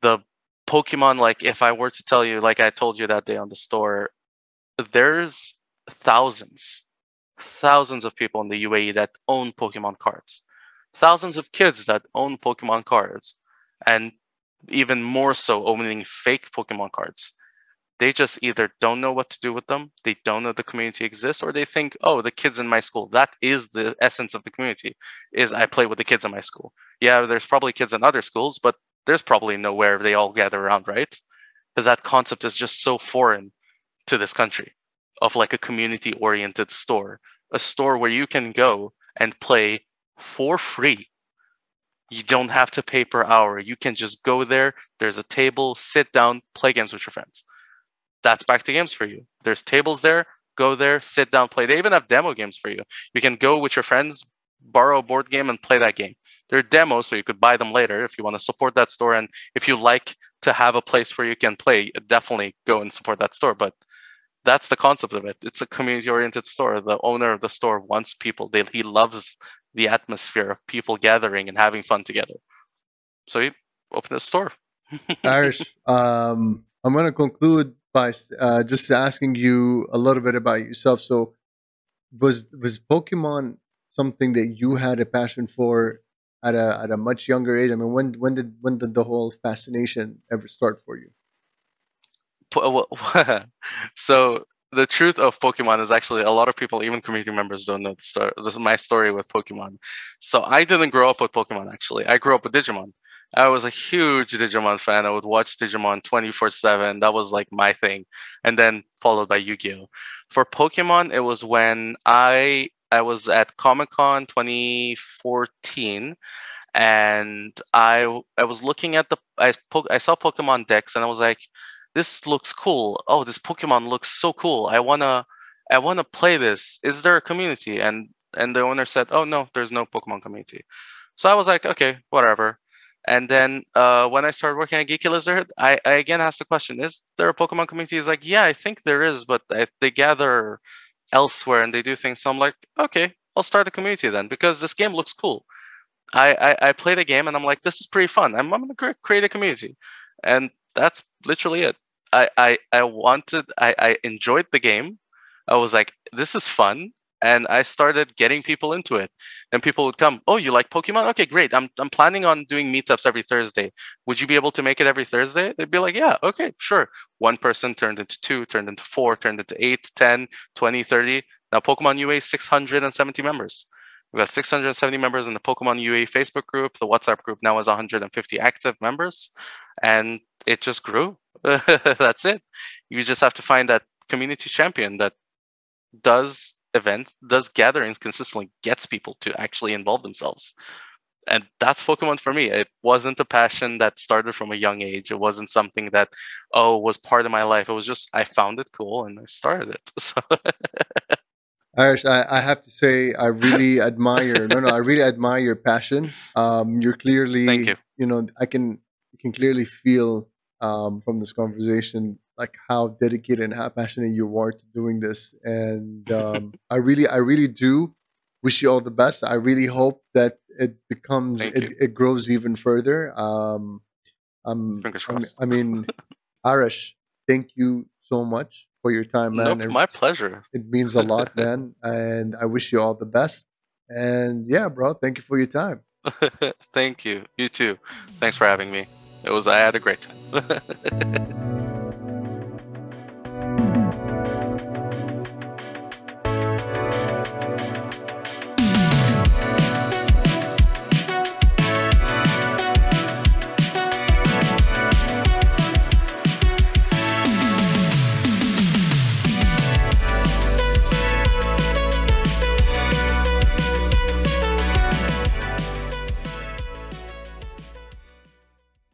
The Pokemon, like if I were to tell you, like I told you that day on the store, there's thousands, thousands of people in the UAE that own Pokemon cards, thousands of kids that own Pokemon cards, and even more so owning fake Pokemon cards. They just either don't know what to do with them, they don't know the community exists, or they think, oh, the kids in my school. That is the essence of the community. Is I play with the kids in my school. Yeah, there's probably kids in other schools, but there's probably nowhere they all gather around, right? Because that concept is just so foreign to this country of like a community oriented store, a store where you can go and play for free. You don't have to pay per hour. You can just go there. There's a table, sit down, play games with your friends. That's back to games for you. There's tables there. Go there, sit down, play. They even have demo games for you. You can go with your friends, borrow a board game, and play that game. They're demos, so you could buy them later if you want to support that store. And if you like to have a place where you can play, definitely go and support that store. But that's the concept of it. It's a community-oriented store. The owner of the store wants people. They, he loves the atmosphere of people gathering and having fun together. So he opened a store. Arash. Um, I'm going to conclude by uh, just asking you a little bit about yourself. So, was was Pokemon something that you had a passion for at a at a much younger age? I mean, when when did when did the whole fascination ever start for you? so the truth of Pokemon is actually a lot of people, even community members, don't know the story. This is my story with Pokemon. So I didn't grow up with Pokemon. Actually, I grew up with Digimon. I was a huge Digimon fan. I would watch Digimon 24 7. That was like my thing. And then followed by Yu Gi Oh! For Pokemon, it was when I I was at Comic Con 2014 and I I was looking at the I, I saw Pokemon decks and I was like, this looks cool. Oh, this Pokemon looks so cool. I wanna I wanna play this. Is there a community? And and the owner said, Oh no, there's no Pokemon community. So I was like, okay, whatever. And then uh, when I started working at Geeky Lizard, I, I, again asked the question: Is there a Pokemon community? He's like, yeah, I think there is, but I, they gather elsewhere and they do things. So I'm like, okay, I'll start a community then because this game looks cool. I I, I played a game and I'm like, this is pretty fun. I'm, I'm gonna create a community, and that's literally it. I I, I wanted I, I enjoyed the game. I was like, this is fun and I started getting people into it. And people would come, "Oh, you like Pokemon? Okay, great. I'm I'm planning on doing meetups every Thursday. Would you be able to make it every Thursday?" They'd be like, "Yeah, okay, sure." One person turned into two, turned into four, turned into eight, 10, 20, 30. Now Pokemon UA 670 members. We've got 670 members in the Pokemon UA Facebook group. The WhatsApp group now has 150 active members, and it just grew. That's it. You just have to find that community champion that does events, does gatherings consistently, gets people to actually involve themselves. And that's Pokemon for me. It wasn't a passion that started from a young age. It wasn't something that, oh, was part of my life. It was just I found it cool and I started it. So Arash, I, I, have to say, I really admire. No, no, I really admire your passion. Um, you're clearly, Thank you. you know, I can, you can clearly feel um, from this conversation like how dedicated and how passionate you are to doing this. And um, I really, I really do wish you all the best. I really hope that it becomes, it, it, grows even further. Um, I'm, Fingers crossed. I mean, Arash, thank you so much for your time, man. Nope, my pleasure. It means a lot, man. And I wish you all the best. And yeah, bro, thank you for your time. thank you. You too. Thanks for having me. It was I had a great time.